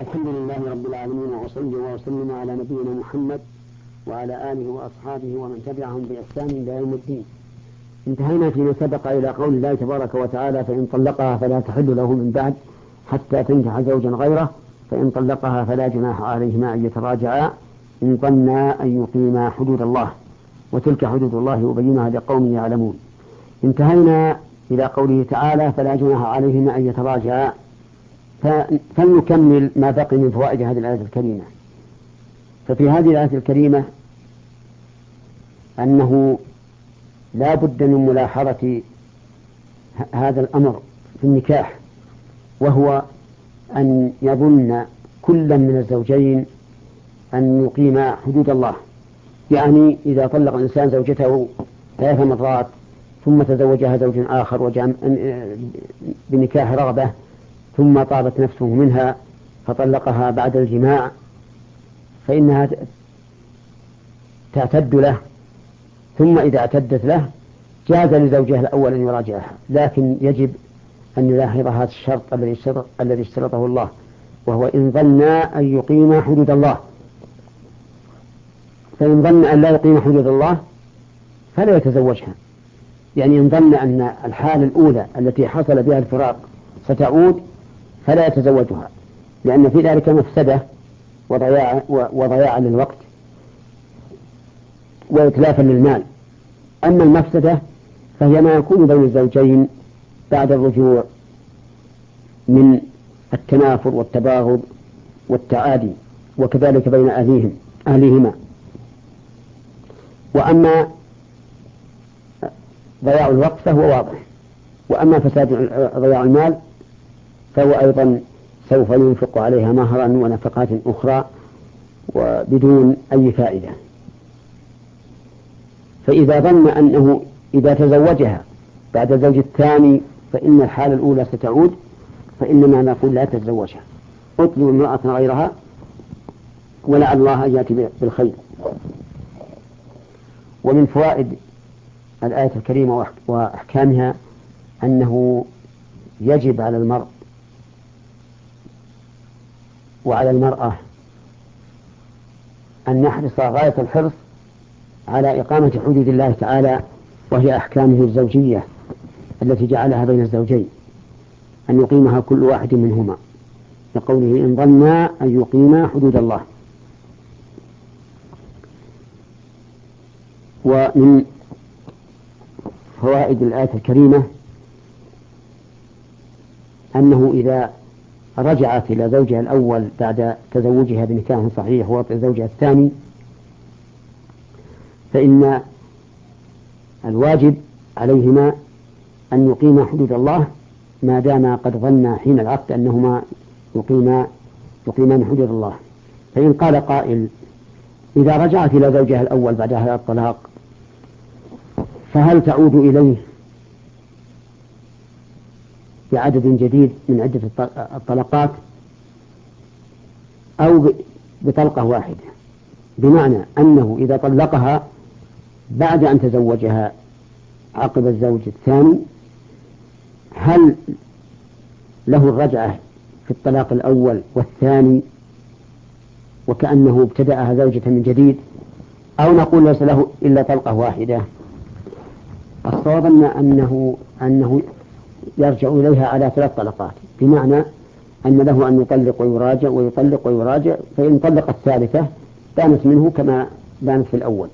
الحمد لله رب العالمين وأصلي وأسلم على نبينا محمد وعلى آله وأصحابه ومن تبعهم بإحسان إلى يوم الدين. انتهينا فيما سبق إلى قول الله تبارك وتعالى فإن طلقها فلا تحل له من بعد حتى تنكح زوجا غيره فإن طلقها فلا جناح عليهما أن يتراجعا إن ظنا أن يقيما حدود الله. وتلك حدود الله يبينها لقوم يعلمون. انتهينا إلى قوله تعالى فلا جناح عليهما أن يتراجعا. فلنكمل ما بقي من فوائد هذه الآية الكريمة. ففي هذه الآية الكريمة أنه لا بد من ملاحظة هذا الأمر في النكاح وهو أن يظن كل من الزوجين أن يقيم حدود الله. يعني إذا طلق الإنسان زوجته ثلاث مرات ثم تزوجها زوج آخر وجاء بنكاح رغبة ثم طابت نفسه منها فطلقها بعد الجماع فإنها تعتد له ثم إذا اعتدت له جاز لزوجها الأول أن يراجعها لكن يجب أن يلاحظ هذا الشرط الذي الذي اشترطه الله وهو إن ظن أن يقيم حدود الله. فإن ظن أن لا يقيم حدود الله فلا يتزوجها. يعني إن ظن أن الحالة الأولى التي حصل بها الفراق ستعود فلا يتزوجها لأن في ذلك مفسدة وضياع وضياعا للوقت وإتلافا للمال. أما المفسدة فهي ما يكون بين الزوجين بعد الرجوع من التنافر والتباغض والتعادي وكذلك بين أهليهم أهليهما. وأما ضياع الوقت فهو واضح وأما فساد ضياع المال فهو أيضا سوف ينفق عليها مهرا ونفقات أخرى وبدون أي فائدة. فإذا ظن أنه إذا تزوجها بعد الزوج الثاني فإن الحالة الأولى ستعود فإنما نقول لا تتزوجها. اطلب امرأة غيرها ولعل الله يأتي بالخير. ومن فوائد الآية الكريمة وأحكامها أنه يجب على المرء وعلى المرأة أن يحرص غاية الحرص على إقامة حدود الله تعالى وهي أحكامه الزوجية التي جعلها بين الزوجين أن يقيمها كل واحد منهما لقوله إن ظنا أن يقيما حدود الله. ومن فوائد الآية الكريمة أنه إذا رجعت إلى زوجها الأول بعد تزوجها بنكاح صحيح ووطئ زوجها الثاني. فإن الواجب عليهما أن يقيما حدود الله ما دام قد ظن حين العقد أنهما يقيما يقيمان حدود الله. فإن قال قائل إذا رجعت إلى زوجها الأول بعد هذا الطلاق فهل تعود إليه؟ بعدد جديد من عدة الطلقات أو بطلقة واحدة. بمعنى أنه إذا طلقها بعد أن تزوجها عقب الزوج الثاني هل له الرجعة في الطلاق الأول والثاني وكأنه ابتدأها زوجة من جديد أو نقول ليس له إلا طلقة واحدة؟ الصواب أنه أنه يرجع إليها على ثلاث طلقات بمعنى أن له أن يطلق ويراجع ويطلق ويراجع فإن طلق الثالثة بانت منه كما بانت في الأول.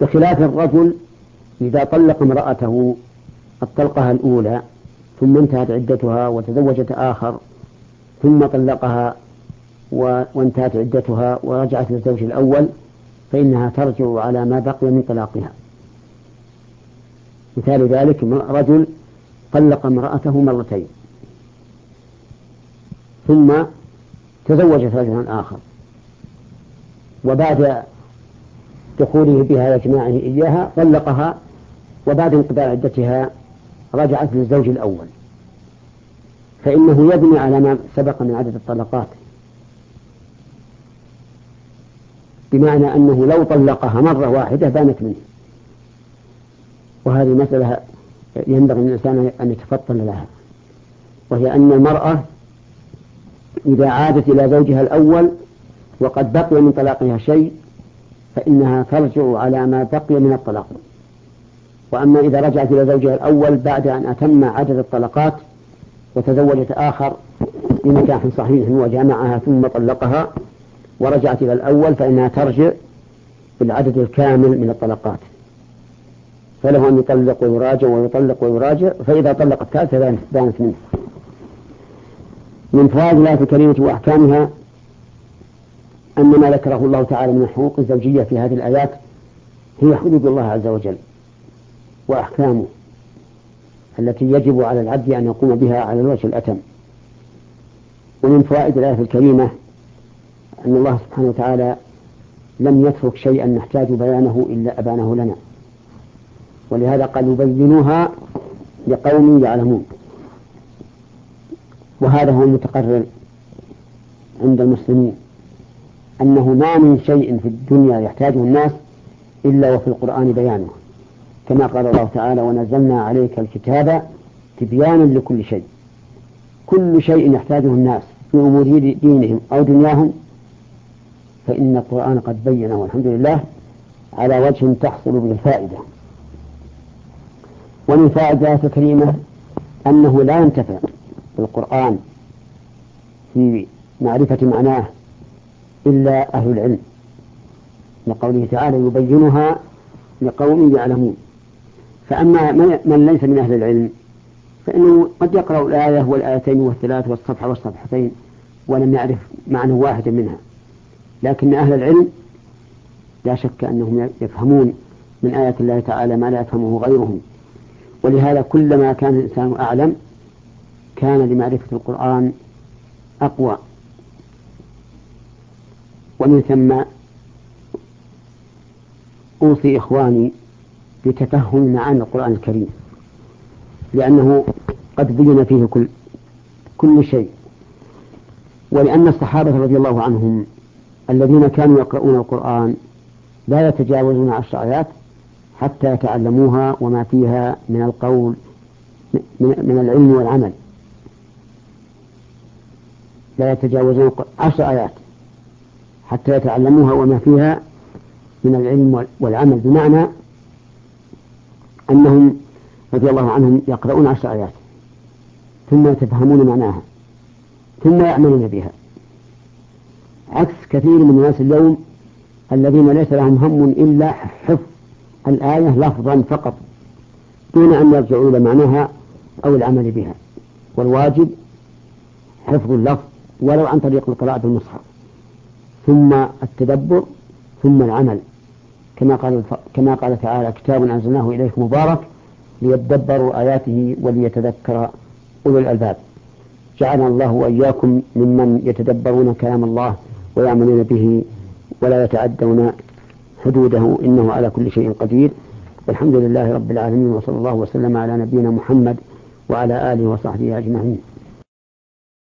بخلاف الرجل إذا طلق امرأته الطلقة الأولى ثم انتهت عدتها وتزوجت آخر ثم طلقها وانتهت عدتها ورجعت للزوج الأول فإنها ترجع على ما بقي من طلاقها. مثال ذلك رجل طلق امرأته مرتين. ثم تزوجت رجلا آخر. وبعد دخوله بها وإجماعه إياها طلقها وبعد انقضاء عدتها رجعت للزوج الأول. فإنه يبني على ما سبق من عدد الطلقات. بمعنى أنه لو طلقها مرة واحدة بانت منه. وهذه مسألة ينبغي للإنسان أن يتفطن لها وهي أن المرأة إذا عادت إلى زوجها الأول وقد بقي من طلاقها شيء فإنها ترجع على ما بقي من الطلاق. وأما إذا رجعت إلى زوجها الأول بعد أن أتم عدد الطلقات وتزوجت آخر بنكاح صحيح وجامعها ثم طلقها ورجعت إلى الأول فإنها ترجع بالعدد الكامل من الطلقات. فله أن يطلق ويراجع ويطلق ويراجع فإذا طلق الثالثة بانت منه. من فوائد الآية الكريمة وأحكامها أن ما ذكره الله تعالى من الحقوق الزوجية في هذه الآيات هي حدود الله عز وجل وأحكامه التي يجب على العبد أن يقوم بها على الوجه الأتم. ومن فوائد الآية الكريمة أن الله سبحانه وتعالى لم يترك شيئا نحتاج بيانه إلا أبانه لنا. ولهذا قال يبينوها لقوم يعلمون. وهذا هو المتقرر عند المسلمين أنه ما من شيء في الدنيا يحتاجه الناس إلا وفي القرآن بيانه. كما قال الله تعالى ونزلنا عليك الكتاب تبيانا لكل شيء. كل شيء يحتاجه الناس في أمور دينهم أو دنياهم. فإن القرآن قد بينه والحمد لله على وجه تحصل به الفائدة. ومن فائدة الآية الكريمة أنه لا ينتفع بالقرآن في معرفة معناه إلا أهل العلم لقوله تعالى يبينها لقوم يعلمون. فأما من ليس من أهل العلم فإنه قد يقرأ الآية والآيتين والثلاث والصفحة والصفحتين ولم يعرف معنى واحد منها. لكن أهل العلم لا شك أنهم يفهمون من آيات الله تعالى ما لا يفهمه غيرهم. ولهذا كلما كان الإنسان أعلم كان لمعرفة القرآن أقوى. ومن ثم أوصي إخواني بتفهم معاني القرآن الكريم لأنه قد بين فيه كل كل شيء. ولأن الصحابة رضي الله عنهم الذين كانوا يقرؤون القرآن لا يتجاوزون عشر آيات حتى يتعلموها وما فيها من القول من العلم والعمل. لا يتجاوزون عشر آيات. حتى يتعلموها وما فيها من العلم والعمل. بمعنى أنهم رضي الله عنهم يقرؤون عشر آيات ثم يتفهمون معناها ثم يعملون بها. عكس كثير من الناس اليوم الذين ليس لهم هم إلا حفظ الآية لفظا فقط دون أن يرجعوا إلى معناها أو العمل بها. والواجب حفظ اللفظ ولو عن طريق القراءة بالمصحف ثم التدبر ثم العمل. كما قال كما قال تعالى كتاب أنزلناه إليك مبارك ليدبروا آياته وليتذكر أولو الألباب. جعلنا الله وإياكم ممن يتدبرون كلام الله ويعملون به ولا يتعدون حدوده إنه على كل شيء قدير. والحمد لله رب العالمين وصلى الله وسلم على نبينا محمد وعلى آله وصحبه أجمعين.